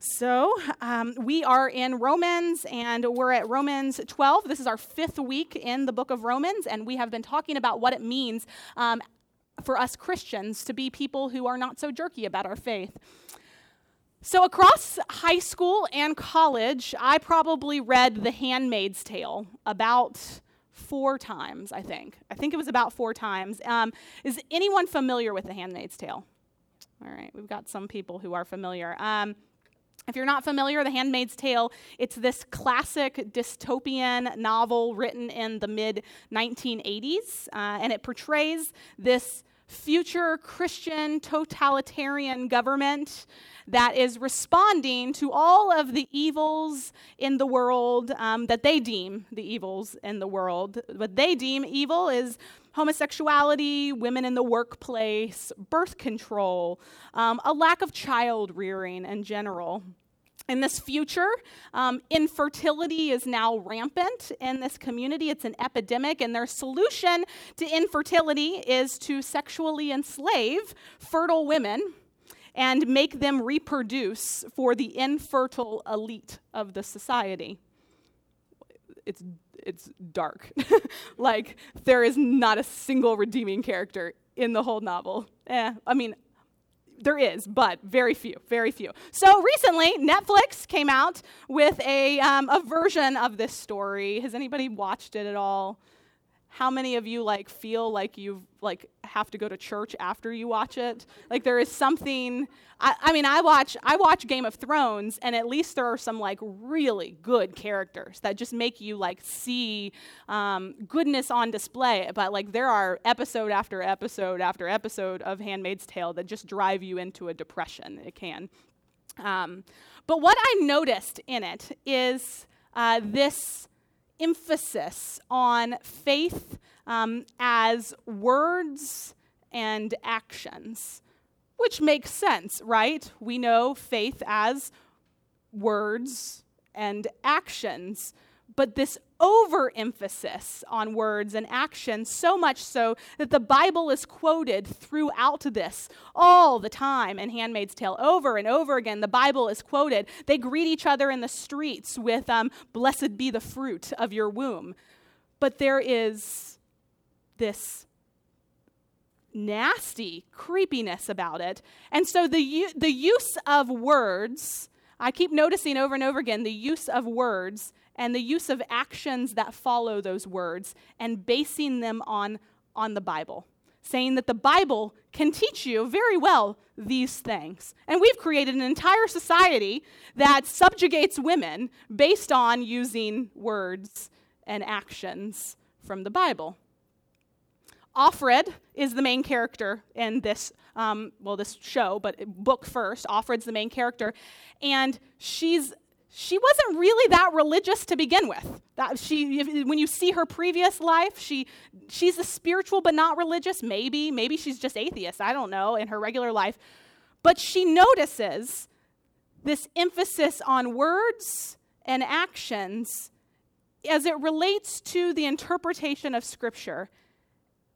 So, um, we are in Romans and we're at Romans 12. This is our fifth week in the book of Romans, and we have been talking about what it means um, for us Christians to be people who are not so jerky about our faith. So, across high school and college, I probably read The Handmaid's Tale about four times, I think. I think it was about four times. Um, is anyone familiar with The Handmaid's Tale? All right, we've got some people who are familiar. Um, if you're not familiar, The Handmaid's Tale, it's this classic dystopian novel written in the mid 1980s, uh, and it portrays this future Christian totalitarian government that is responding to all of the evils in the world um, that they deem the evils in the world. What they deem evil is homosexuality, women in the workplace, birth control, um, a lack of child rearing in general. In this future, um, infertility is now rampant in this community. It's an epidemic, and their solution to infertility is to sexually enslave fertile women and make them reproduce for the infertile elite of the society. It's, it's dark. like, there is not a single redeeming character in the whole novel. Eh, I mean, there is, but very few, very few. So recently, Netflix came out with a, um, a version of this story. Has anybody watched it at all? How many of you like feel like you like have to go to church after you watch it? Like there is something I, I, mean i watch i watch game of thrones and at least there are some like really good characters that just make you like see um, goodness on display. But like there are episode after episode after episode of handmaid's tale that just drive you into a depression. It can. Um, but what i noticed in it is uh, this emphasis on faith um, as words and actions, which makes sense, right? We know faith as words and actions but this overemphasis on words and actions, so much so that the Bible is quoted throughout this all the time in Handmaid's Tale. Over and over again, the Bible is quoted. They greet each other in the streets with, um, Blessed be the fruit of your womb. But there is this nasty creepiness about it. And so the, the use of words, I keep noticing over and over again the use of words and the use of actions that follow those words and basing them on, on the Bible. Saying that the Bible can teach you very well these things. And we've created an entire society that subjugates women based on using words and actions from the Bible. Offred is the main character in this, um, well, this show, but book first. Offred's the main character. And she's she wasn't really that religious to begin with. That she, if, when you see her previous life, she, she's a spiritual but not religious. Maybe, maybe she's just atheist. I don't know in her regular life, but she notices this emphasis on words and actions as it relates to the interpretation of Scripture,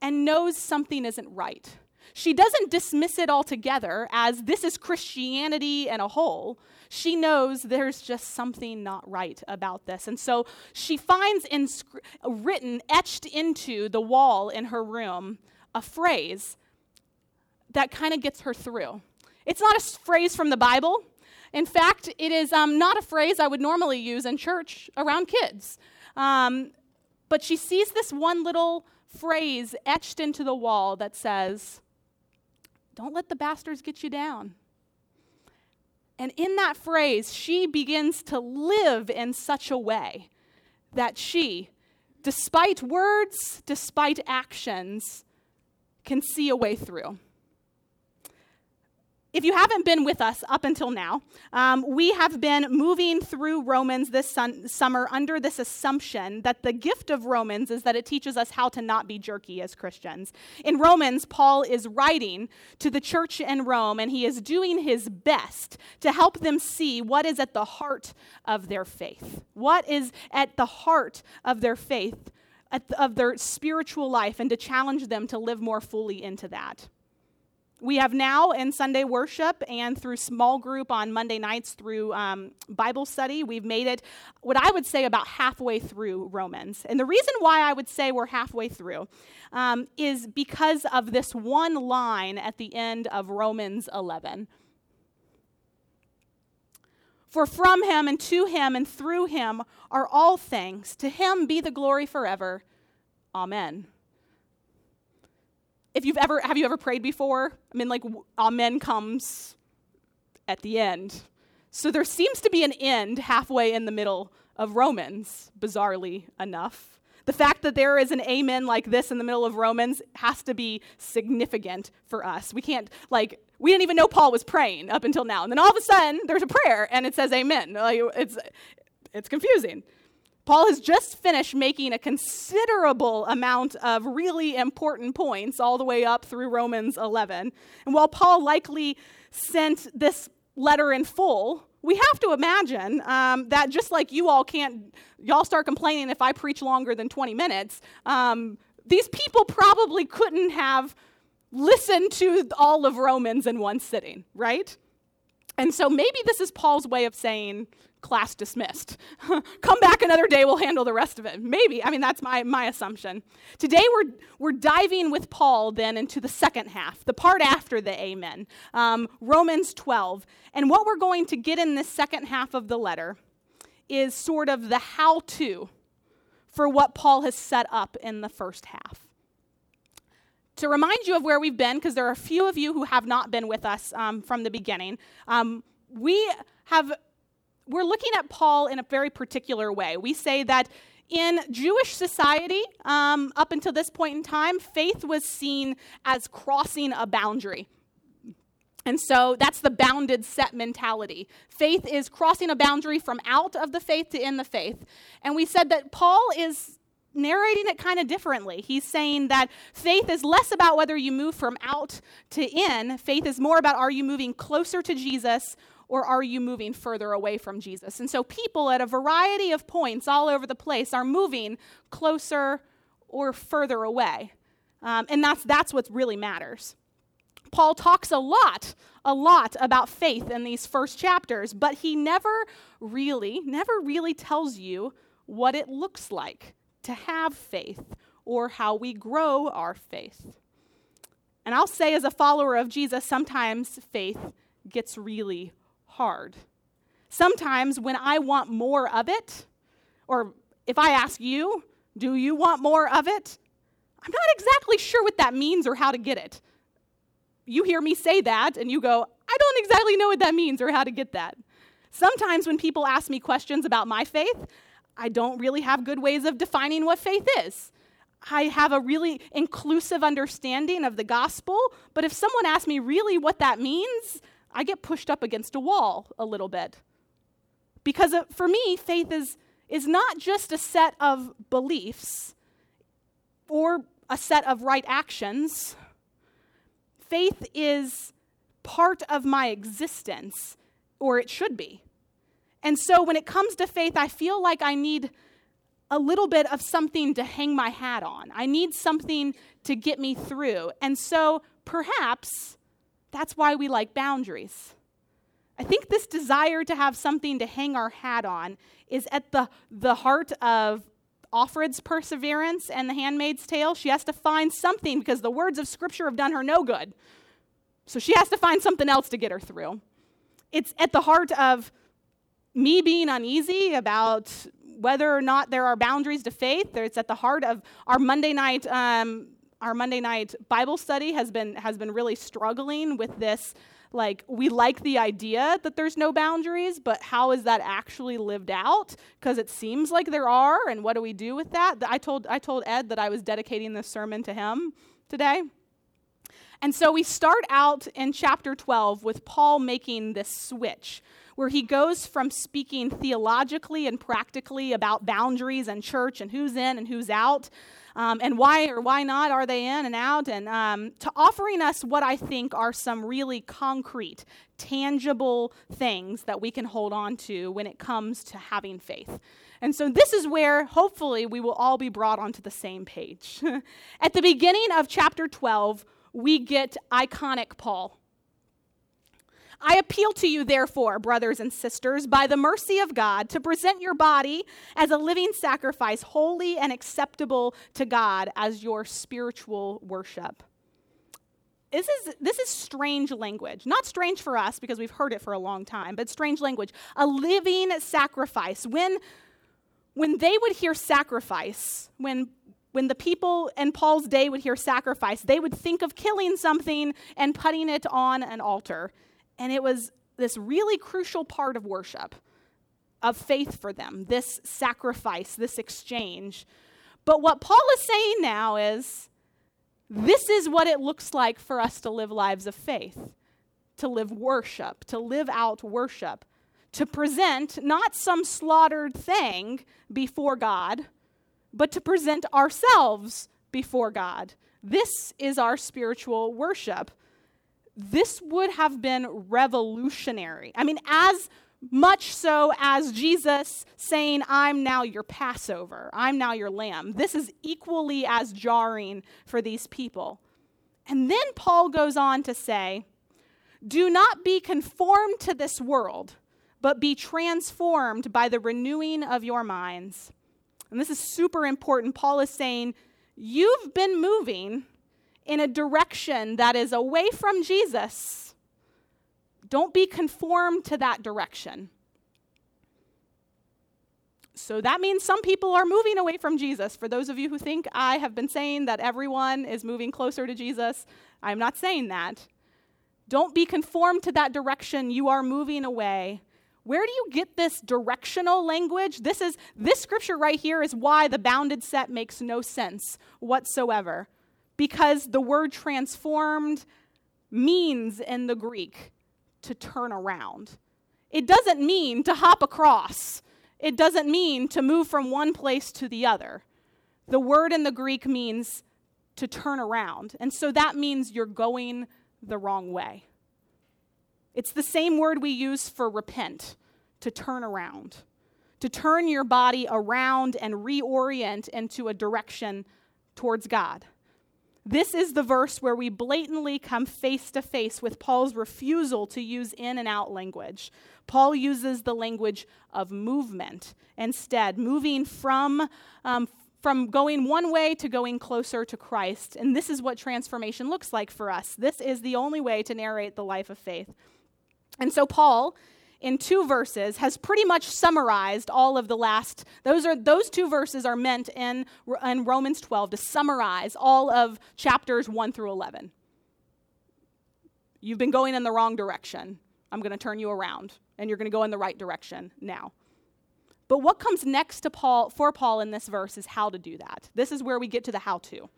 and knows something isn't right. She doesn't dismiss it altogether as this is Christianity and a whole she knows there's just something not right about this. And so she finds inscri- written, etched into the wall in her room, a phrase that kind of gets her through. It's not a phrase from the Bible. In fact, it is um, not a phrase I would normally use in church around kids. Um, but she sees this one little phrase etched into the wall that says, Don't let the bastards get you down. And in that phrase, she begins to live in such a way that she, despite words, despite actions, can see a way through if you haven't been with us up until now, um, we have been moving through Romans this sun- summer under this assumption that the gift of Romans is that it teaches us how to not be jerky as Christians. In Romans, Paul is writing to the church in Rome, and he is doing his best to help them see what is at the heart of their faith. What is at the heart of their faith, of their spiritual life, and to challenge them to live more fully into that. We have now in Sunday worship and through small group on Monday nights through um, Bible study, we've made it what I would say about halfway through Romans. And the reason why I would say we're halfway through um, is because of this one line at the end of Romans 11. For from him and to him and through him are all things. To him be the glory forever. Amen. If you've ever have you ever prayed before? I mean like amen comes at the end. So there seems to be an end halfway in the middle of Romans, bizarrely enough. The fact that there is an amen like this in the middle of Romans has to be significant for us. We can't, like, we didn't even know Paul was praying up until now. And then all of a sudden, there's a prayer and it says amen. Like, it's, it's confusing. Paul has just finished making a considerable amount of really important points all the way up through Romans 11. And while Paul likely sent this letter in full, we have to imagine um, that just like you all can't, y'all start complaining if I preach longer than 20 minutes, um, these people probably couldn't have listened to all of Romans in one sitting, right? And so maybe this is Paul's way of saying, class dismissed. Come back another day, we'll handle the rest of it. Maybe. I mean, that's my, my assumption. Today, we're, we're diving with Paul then into the second half, the part after the amen, um, Romans 12. And what we're going to get in this second half of the letter is sort of the how to for what Paul has set up in the first half. To remind you of where we've been, because there are a few of you who have not been with us um, from the beginning, um, we have we're looking at Paul in a very particular way. We say that in Jewish society, um, up until this point in time, faith was seen as crossing a boundary. And so that's the bounded set mentality. Faith is crossing a boundary from out of the faith to in the faith. And we said that Paul is narrating it kind of differently. He's saying that faith is less about whether you move from out to in, faith is more about are you moving closer to Jesus or are you moving further away from Jesus? And so people at a variety of points all over the place are moving closer or further away. Um, and that's, that's what really matters. Paul talks a lot, a lot about faith in these first chapters, but he never really, never really tells you what it looks like to have faith or how we grow our faith. And I'll say, as a follower of Jesus, sometimes faith gets really hard. Sometimes when I want more of it, or if I ask you, do you want more of it? I'm not exactly sure what that means or how to get it. You hear me say that and you go, I don't exactly know what that means or how to get that. Sometimes when people ask me questions about my faith, I don't really have good ways of defining what faith is. I have a really inclusive understanding of the gospel, but if someone asks me really what that means, I get pushed up against a wall a little bit. Because uh, for me, faith is, is not just a set of beliefs or a set of right actions. Faith is part of my existence, or it should be. And so when it comes to faith, I feel like I need a little bit of something to hang my hat on. I need something to get me through. And so perhaps that's why we like boundaries. I think this desire to have something to hang our hat on is at the, the heart of Offred's perseverance and the handmaid's tale. She has to find something because the words of Scripture have done her no good. So she has to find something else to get her through. It's at the heart of me being uneasy about whether or not there are boundaries to faith. It's at the heart of our Monday night um, our Monday night Bible study has been has been really struggling with this like we like the idea that there's no boundaries, but how is that actually lived out? Because it seems like there are, and what do we do with that? I told I told Ed that I was dedicating this sermon to him today. And so we start out in chapter 12 with Paul making this switch where he goes from speaking theologically and practically about boundaries and church and who's in and who's out um, and why or why not are they in and out, and um, to offering us what I think are some really concrete, tangible things that we can hold on to when it comes to having faith. And so, this is where hopefully we will all be brought onto the same page. At the beginning of chapter 12, we get iconic Paul. I appeal to you, therefore, brothers and sisters, by the mercy of God, to present your body as a living sacrifice, holy and acceptable to God as your spiritual worship. This is, this is strange language. Not strange for us because we've heard it for a long time, but strange language. A living sacrifice. When, when they would hear sacrifice, when when the people in Paul's day would hear sacrifice, they would think of killing something and putting it on an altar. And it was this really crucial part of worship, of faith for them, this sacrifice, this exchange. But what Paul is saying now is this is what it looks like for us to live lives of faith, to live worship, to live out worship, to present not some slaughtered thing before God, but to present ourselves before God. This is our spiritual worship this would have been revolutionary. I mean, as much so as Jesus saying, I'm now your Passover, I'm now your lamb. This is equally as jarring for these people. And then Paul goes on to say, Do not be conformed to this world, but be transformed by the renewing of your minds. And this is super important. Paul is saying, You've been moving in a direction that is away from Jesus, don't be conformed to that direction. So that means some people are moving away from Jesus. For those of you who think I have been saying that everyone is moving closer to Jesus, I'm not saying that. Don't be conformed to that direction. You are moving away. Where do you get this directional language? This is this scripture right here is why the bounded set makes no sense whatsoever because the word transformed means in the Greek to turn around. It doesn't mean to hop across, it doesn't mean to move from one place to the other. The word in the Greek means to turn around. And so that means you're going the wrong way. It's the same word we use for repent, to turn around, to turn your body around and reorient into a direction towards God. This is the verse where we blatantly come face to face with Paul's refusal to use in and out language. Paul uses the language of movement instead, moving from, um, from going one way to going closer to Christ. And this is what transformation looks like for us. This is the only way to narrate the life of faith. And so, Paul in two verses has pretty much summarized all of the last those are those two verses are meant in, in romans 12 to summarize all of chapters 1 through 11 you've been going in the wrong direction. I'm going to turn you around and you're going to go in the right direction now. But what comes next to paul for paul in this verse is how to do that. This is where we get to the how to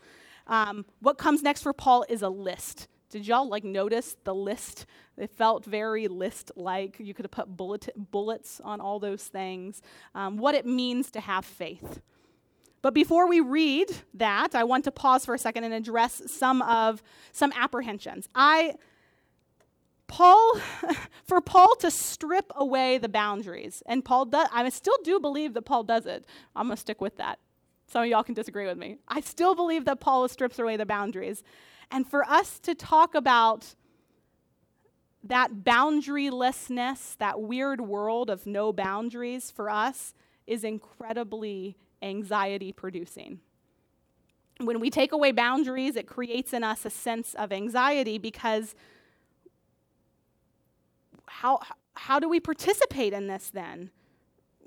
um, what comes next for paul is a list did y'all like notice the list? It felt very list like. You could have put bullet, bullets on all those things. Um, what it means to have faith. But before we read that, I want to pause for a second and address some of some apprehensions. I Paul, for Paul to strip away the boundaries, and Paul does, I still do believe that Paul does it. I'm gonna stick with that. Some of y'all can disagree with me. I still believe that Paul strips away the boundaries. And for us to talk about that boundarylessness, that weird world of no boundaries for us is incredibly anxiety producing. When we take away boundaries, it creates in us a sense of anxiety because how, how do we participate in this then?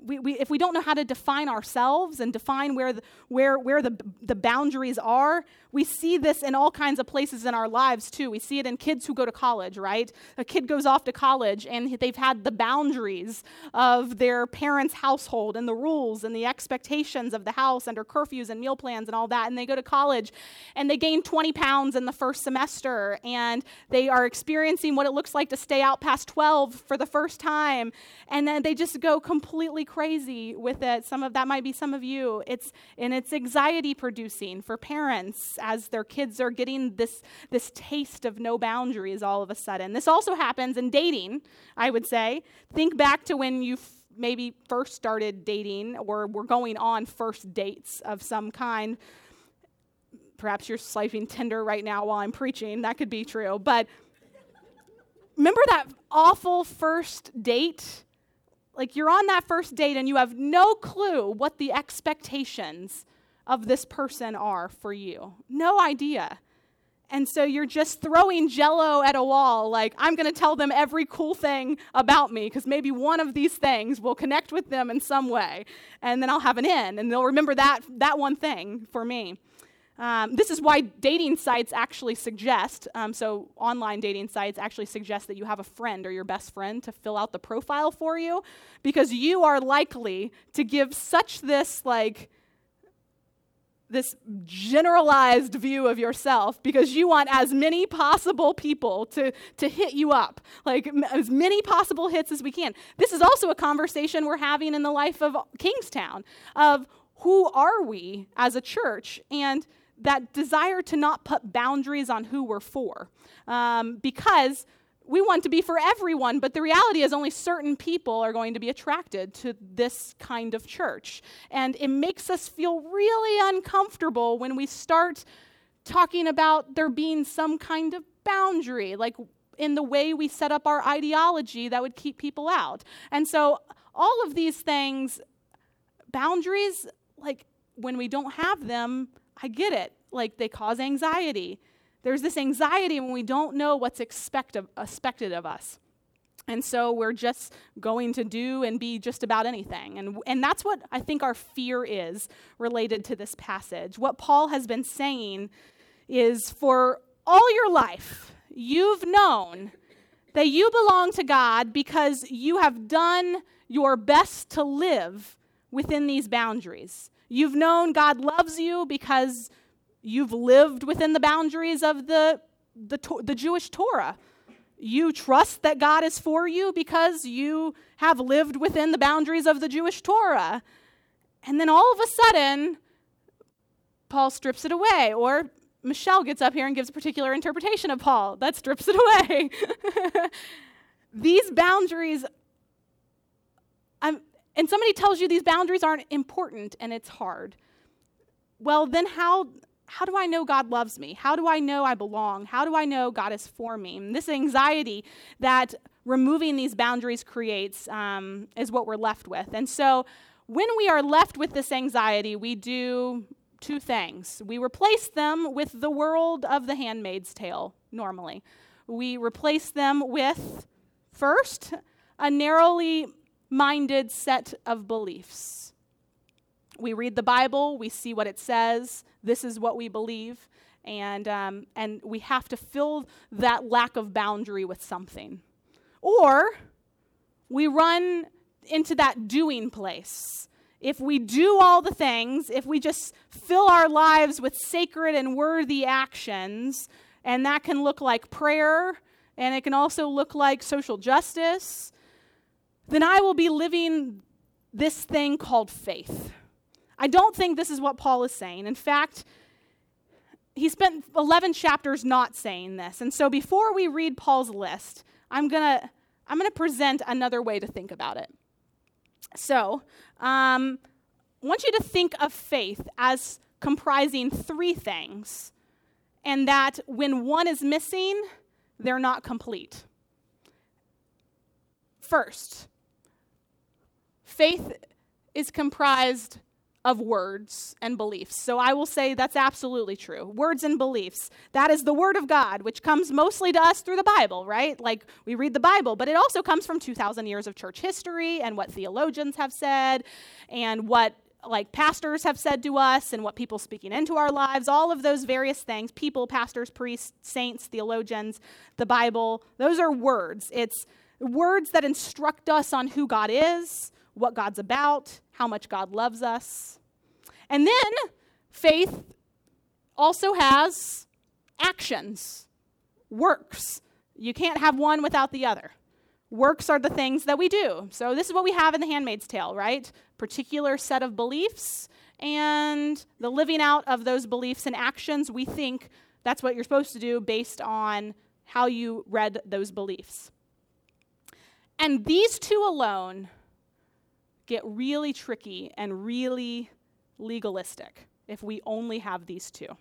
we, we, if we don't know how to define ourselves and define where, the, where, where the, the boundaries are, we see this in all kinds of places in our lives too. We see it in kids who go to college, right? A kid goes off to college and they've had the boundaries of their parents' household and the rules and the expectations of the house under curfews and meal plans and all that. And they go to college and they gain 20 pounds in the first semester and they are experiencing what it looks like to stay out past 12 for the first time. And then they just go completely crazy with it. Some of that might be some of you. It's and it's anxiety producing for parents as their kids are getting this, this taste of no boundaries all of a sudden. This also happens in dating, I would say. Think back to when you f- maybe first started dating or were going on first dates of some kind perhaps you're swiping Tinder right now while I'm preaching. That could be true. But remember that awful first date? Like you're on that first date and you have no clue what the expectations of this person are for you. No idea. And so you're just throwing jello at a wall, like, I'm going to tell them every cool thing about me, because maybe one of these things will connect with them in some way. And then I'll have an in, and they'll remember that, that one thing for me. Um, this is why dating sites actually suggest, um, so online dating sites actually suggest that you have a friend or your best friend to fill out the profile for you, because you are likely to give such this, like, this generalized view of yourself because you want as many possible people to, to hit you up, like m- as many possible hits as we can. This is also a conversation we're having in the life of Kingstown of who are we as a church and that desire to not put boundaries on who we're for. Um, because we want to be for everyone, but the reality is only certain people are going to be attracted to this kind of church. And it makes us feel really uncomfortable when we start talking about there being some kind of boundary, like in the way we set up our ideology that would keep people out. And so, all of these things, boundaries, like when we don't have them, I get it. Like they cause anxiety. There's this anxiety when we don't know what's expect of, expected of us. And so we're just going to do and be just about anything. And, and that's what I think our fear is related to this passage. What Paul has been saying is for all your life, you've known that you belong to God because you have done your best to live within these boundaries. You've known God loves you because You've lived within the boundaries of the, the, the Jewish Torah. You trust that God is for you because you have lived within the boundaries of the Jewish Torah. And then all of a sudden, Paul strips it away, or Michelle gets up here and gives a particular interpretation of Paul that strips it away. these boundaries, I'm, and somebody tells you these boundaries aren't important and it's hard. Well, then how how do I know God loves me? How do I know I belong? How do I know God is for me? And this anxiety that removing these boundaries creates um, is what we're left with. And so when we are left with this anxiety, we do two things. We replace them with the world of the handmaid's tale, normally. We replace them with, first, a narrowly minded set of beliefs. We read the Bible, we see what it says, this is what we believe, and, um, and we have to fill that lack of boundary with something. Or we run into that doing place. If we do all the things, if we just fill our lives with sacred and worthy actions, and that can look like prayer, and it can also look like social justice, then I will be living this thing called faith. I don't think this is what Paul is saying. In fact, he spent 11 chapters not saying this. And so before we read Paul's list, I'm going to I'm going to present another way to think about it. So, um, I want you to think of faith as comprising three things, and that when one is missing, they're not complete. First, faith is comprised of words and beliefs. So I will say that's absolutely true. Words and beliefs. That is the Word of God, which comes mostly to us through the Bible, right? Like we read the Bible, but it also comes from 2,000 years of church history and what theologians have said and what like pastors have said to us and what people speaking into our lives, all of those various things people, pastors, priests, saints, theologians, the Bible those are words. It's words that instruct us on who God is, what God's about, how much God loves us. And then faith also has actions, works. You can't have one without the other. Works are the things that we do. So this is what we have in the handmaid's tale, right? Particular set of beliefs and the living out of those beliefs and actions. We think that's what you're supposed to do based on how you read those beliefs. And these two alone get really tricky and really legalistic if we only have these two.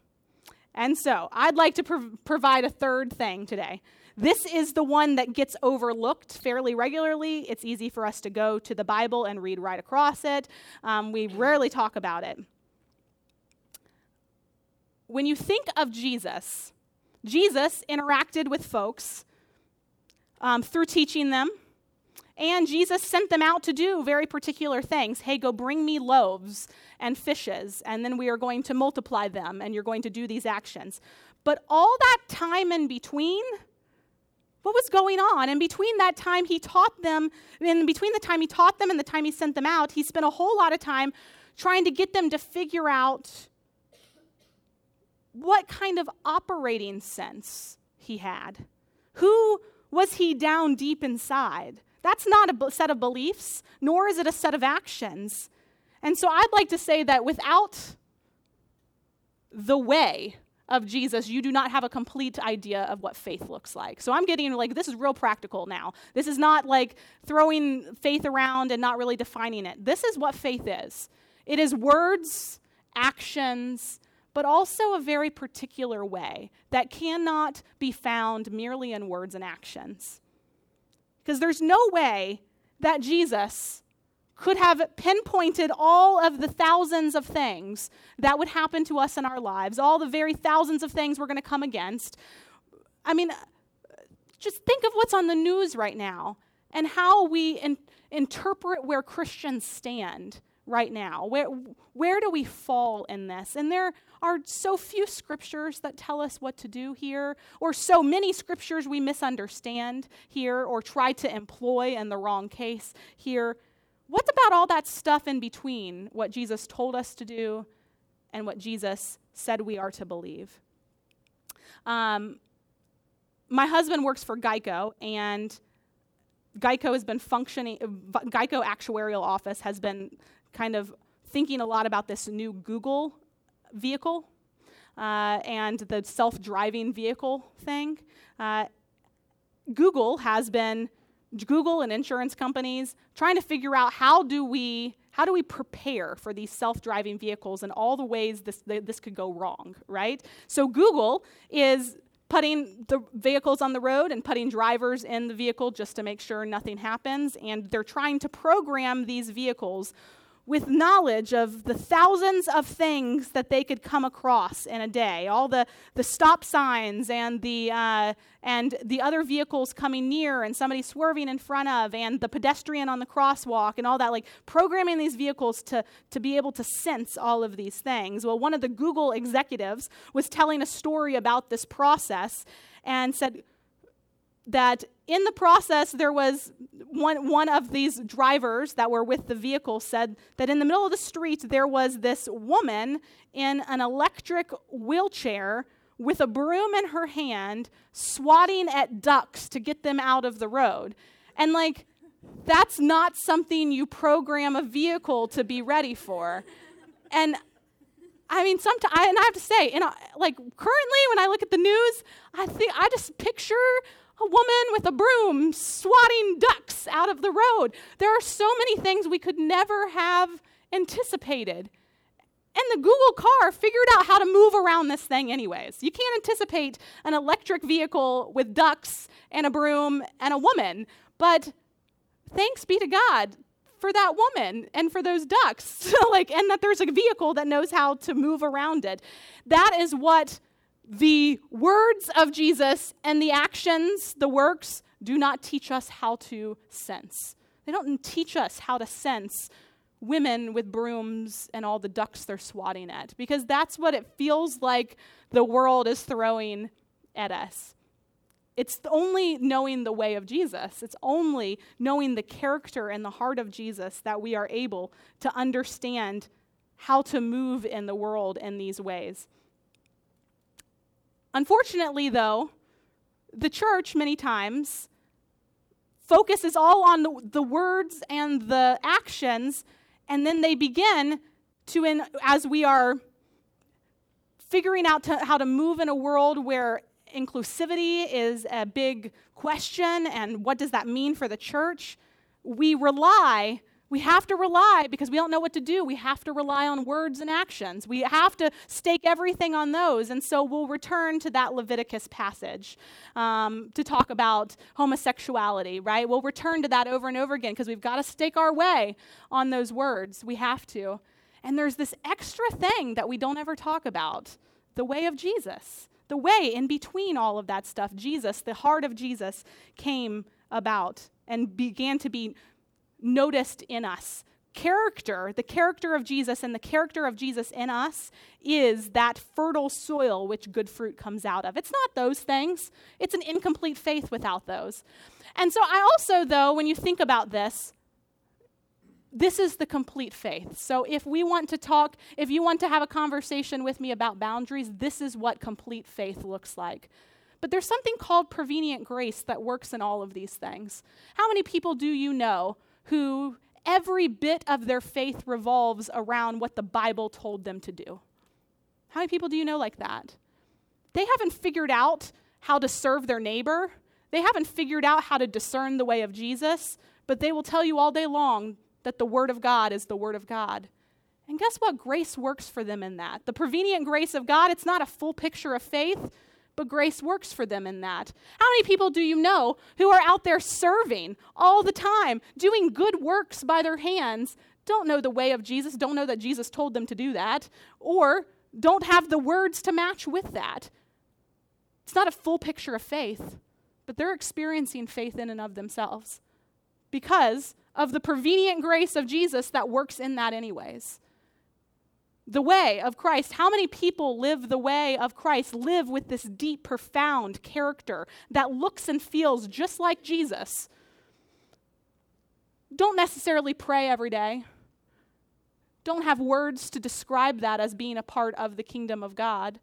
And so I'd like to prov- provide a third thing today. This is the one that gets overlooked fairly regularly. It's easy for us to go to the Bible and read right across it. Um, we rarely talk about it. When you think of Jesus, Jesus interacted with folks um, through teaching them, and Jesus sent them out to do very particular things. Hey, go bring me loaves and fishes, and then we are going to multiply them, and you're going to do these actions. But all that time in between, what was going on? And between that time he taught them, in between the time he taught them and the time he sent them out, he spent a whole lot of time trying to get them to figure out what kind of operating sense he had. Who was he down deep inside? That's not a set of beliefs, nor is it a set of actions. And so I'd like to say that without the way of Jesus, you do not have a complete idea of what faith looks like. So I'm getting like, this is real practical now. This is not like throwing faith around and not really defining it. This is what faith is it is words, actions, but also a very particular way that cannot be found merely in words and actions. Because there's no way that Jesus could have pinpointed all of the thousands of things that would happen to us in our lives, all the very thousands of things we're going to come against. I mean, just think of what's on the news right now and how we in, interpret where Christians stand right now. Where, where do we fall in this? And there are so few scriptures that tell us what to do here, or so many scriptures we misunderstand here or try to employ in the wrong case here. What about all that stuff in between what Jesus told us to do and what Jesus said we are to believe? Um, my husband works for Geico, and Geico has been functioning, Geico Actuarial Office has been kind of thinking a lot about this new Google vehicle uh, and the self driving vehicle thing. Uh, Google has been, Google and insurance companies, trying to figure out how do we. How do we prepare for these self driving vehicles and all the ways this, this could go wrong, right? So, Google is putting the vehicles on the road and putting drivers in the vehicle just to make sure nothing happens. And they're trying to program these vehicles with knowledge of the thousands of things that they could come across in a day. All the, the stop signs and the, uh, and the other vehicles coming near and somebody swerving in front of and the pedestrian on the crosswalk and all that. Like programming these vehicles to, to be able to sense all of these things. Well one of the google executives was telling a story about this process and said that in the process, there was one, one of these drivers that were with the vehicle said that in the middle of the street, there was this woman in an electric wheelchair with a broom in her hand, swatting at ducks to get them out of the road. And, like, that's not something you program a vehicle to be ready for. And I mean, sometimes, and I have to say, you know, like currently when I look at the news, I think I just picture a woman with a broom swatting ducks out of the road. There are so many things we could never have anticipated. And the Google car figured out how to move around this thing, anyways. You can't anticipate an electric vehicle with ducks and a broom and a woman. But thanks be to God for that woman and for those ducks. like, and that there's a vehicle that knows how to move around it. That is what the words of Jesus and the actions, the works, do not teach us how to sense. They don't teach us how to sense women with brooms and all the ducks they're swatting at, because that's what it feels like the world is throwing at us. It's only knowing the way of Jesus, it's only knowing the character and the heart of Jesus that we are able to understand how to move in the world in these ways. Unfortunately, though, the church many times focuses all on the, the words and the actions, and then they begin to, in, as we are figuring out to, how to move in a world where inclusivity is a big question and what does that mean for the church, we rely We have to rely, because we don't know what to do, we have to rely on words and actions. We have to stake everything on those. And so we'll return to that Leviticus passage um, to talk about homosexuality, right? We'll return to that over and over again because we've got to stake our way on those words. We have to. And there's this extra thing that we don't ever talk about the way of Jesus. The way in between all of that stuff, Jesus, the heart of Jesus, came about and began to be noticed in us. Character, the character of Jesus and the character of Jesus in us is that fertile soil which good fruit comes out of. It's not those things, it's an incomplete faith without those. And so, I also, though, when you think about this, this is the complete faith. So, if we want to talk, if you want to have a conversation with me about boundaries, this is what complete faith looks like. But there's something called prevenient grace that works in all of these things. How many people do you know who every bit of their faith revolves around what the Bible told them to do. How many people do you know like that? They haven't figured out how to serve their neighbor, they haven't figured out how to discern the way of Jesus, but they will tell you all day long that the Word of God is the Word of God. And guess what? Grace works for them in that. The prevenient grace of God, it's not a full picture of faith, but grace works for them in that. How many people do you know who are out there serving all the time, doing good works by their hands, don't know the way of Jesus, don't know that Jesus told them to do that, or don't have the words to match with that? It's not a full picture of faith, but they're experiencing faith in and of themselves because of the prevenient grace of Jesus that works in that, anyways the way of Christ. How many people live the way of Christ, live with this deep, profound character that looks and feels just like Jesus? Don't necessarily pray every day. Don't have words to describe that as being a part of the kingdom of God,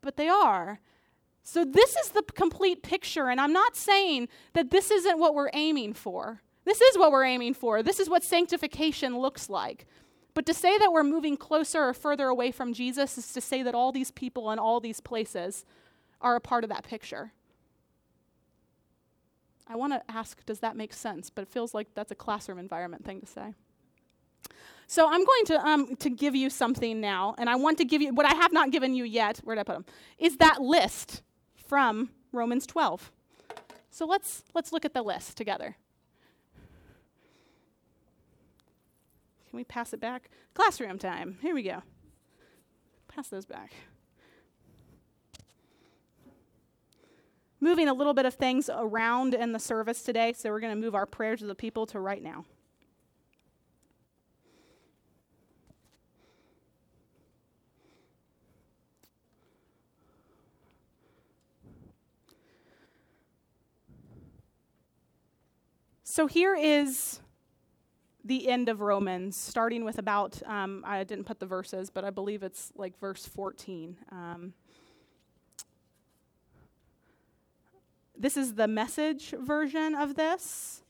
but they are. So, this is the complete picture, and I'm not saying that this isn't what we're aiming for. This is what we're aiming for. This is what sanctification looks like. But to say that we're moving closer or further away from Jesus is to say that all these people and all these places are a part of that picture. I want to ask, does that make sense? But it feels like that's a classroom environment thing to say. So I'm going to, um, to give you something now, and I want to give you what I have not given you yet. Where did I put them? Is that list from Romans 12. So let's let's look at the list together. We pass it back? Classroom time. Here we go. Pass those back. Moving a little bit of things around in the service today, so we're going to move our prayers of the people to right now. So here is the end of Romans, starting with about, um, I didn't put the verses, but I believe it's like verse 14. Um, this is the message version of this.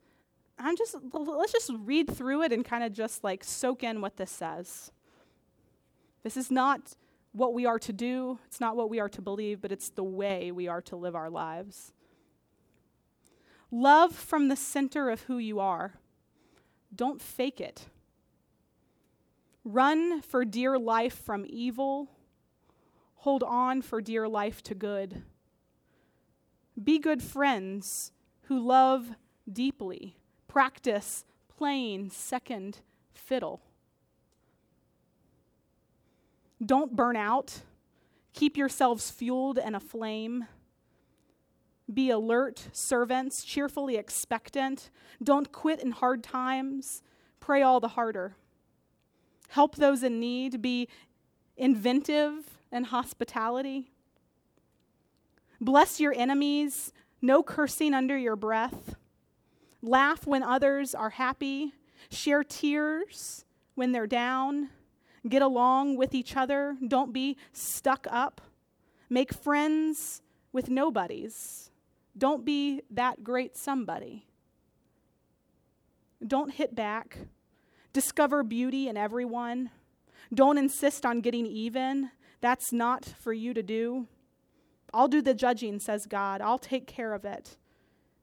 I'm just, let's just read through it and kind of just like soak in what this says. This is not what we are to do, it's not what we are to believe, but it's the way we are to live our lives. Love from the center of who you are don't fake it. Run for dear life from evil. Hold on for dear life to good. Be good friends who love deeply. Practice playing second fiddle. Don't burn out. Keep yourselves fueled and aflame. Be alert, servants, cheerfully expectant. Don't quit in hard times. Pray all the harder. Help those in need. Be inventive and hospitality. Bless your enemies. No cursing under your breath. Laugh when others are happy. Share tears when they're down. Get along with each other. Don't be stuck up. Make friends with nobodies. Don't be that great somebody. Don't hit back. Discover beauty in everyone. Don't insist on getting even. That's not for you to do. I'll do the judging, says God. I'll take care of it.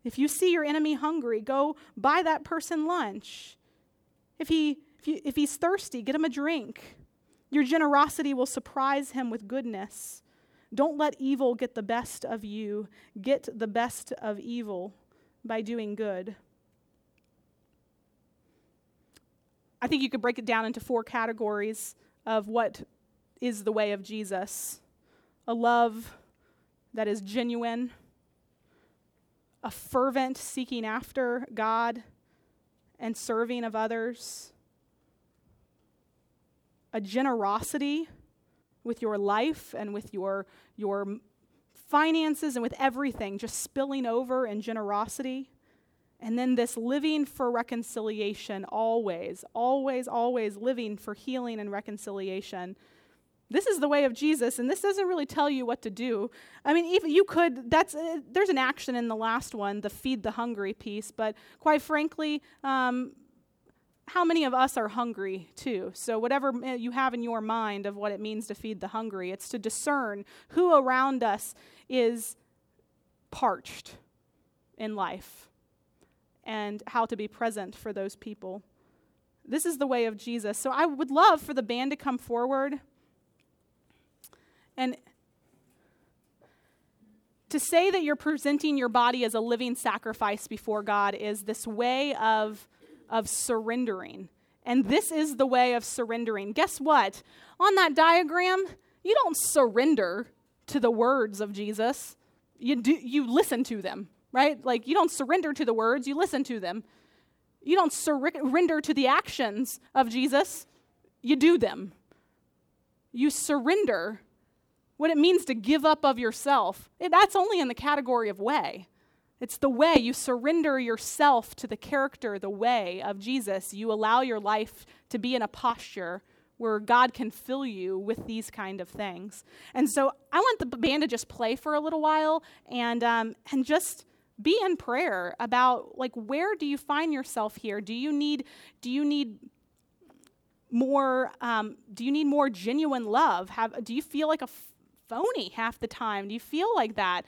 If you see your enemy hungry, go buy that person lunch. If, he, if, you, if he's thirsty, get him a drink. Your generosity will surprise him with goodness. Don't let evil get the best of you. Get the best of evil by doing good. I think you could break it down into four categories of what is the way of Jesus a love that is genuine, a fervent seeking after God and serving of others, a generosity with your life and with your, your finances and with everything, just spilling over in generosity. And then this living for reconciliation, always, always, always living for healing and reconciliation. This is the way of Jesus, and this doesn't really tell you what to do. I mean, even you could. That's uh, there's an action in the last one, the feed the hungry piece. But quite frankly, um, how many of us are hungry too? So, whatever you have in your mind of what it means to feed the hungry, it's to discern who around us is parched in life and how to be present for those people. This is the way of Jesus. So, I would love for the band to come forward and to say that you're presenting your body as a living sacrifice before God is this way of of surrendering. And this is the way of surrendering. Guess what? On that diagram, you don't surrender to the words of Jesus. You do you listen to them, right? Like you don't surrender to the words, you listen to them. You don't surrender to the actions of Jesus, you do them. You surrender what it means to give up of yourself. That's only in the category of way. It's the way you surrender yourself to the character, the way of Jesus. You allow your life to be in a posture where God can fill you with these kind of things. And so I want the band to just play for a little while and um, and just be in prayer about like where do you find yourself here? Do you need do you need more um, do you need more genuine love? Have do you feel like a phony half the time? Do you feel like that?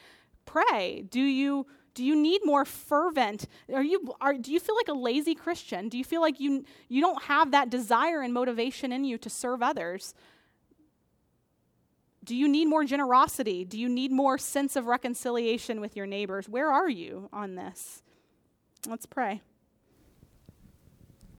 Pray. Do you do you need more fervent? Are you, are, do you feel like a lazy Christian? Do you feel like you, you don't have that desire and motivation in you to serve others? Do you need more generosity? Do you need more sense of reconciliation with your neighbors? Where are you on this? Let's pray.